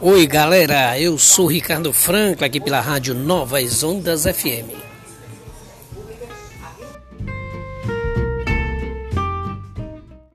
Oi galera, eu sou Ricardo Franco aqui pela Rádio Novas Ondas FM.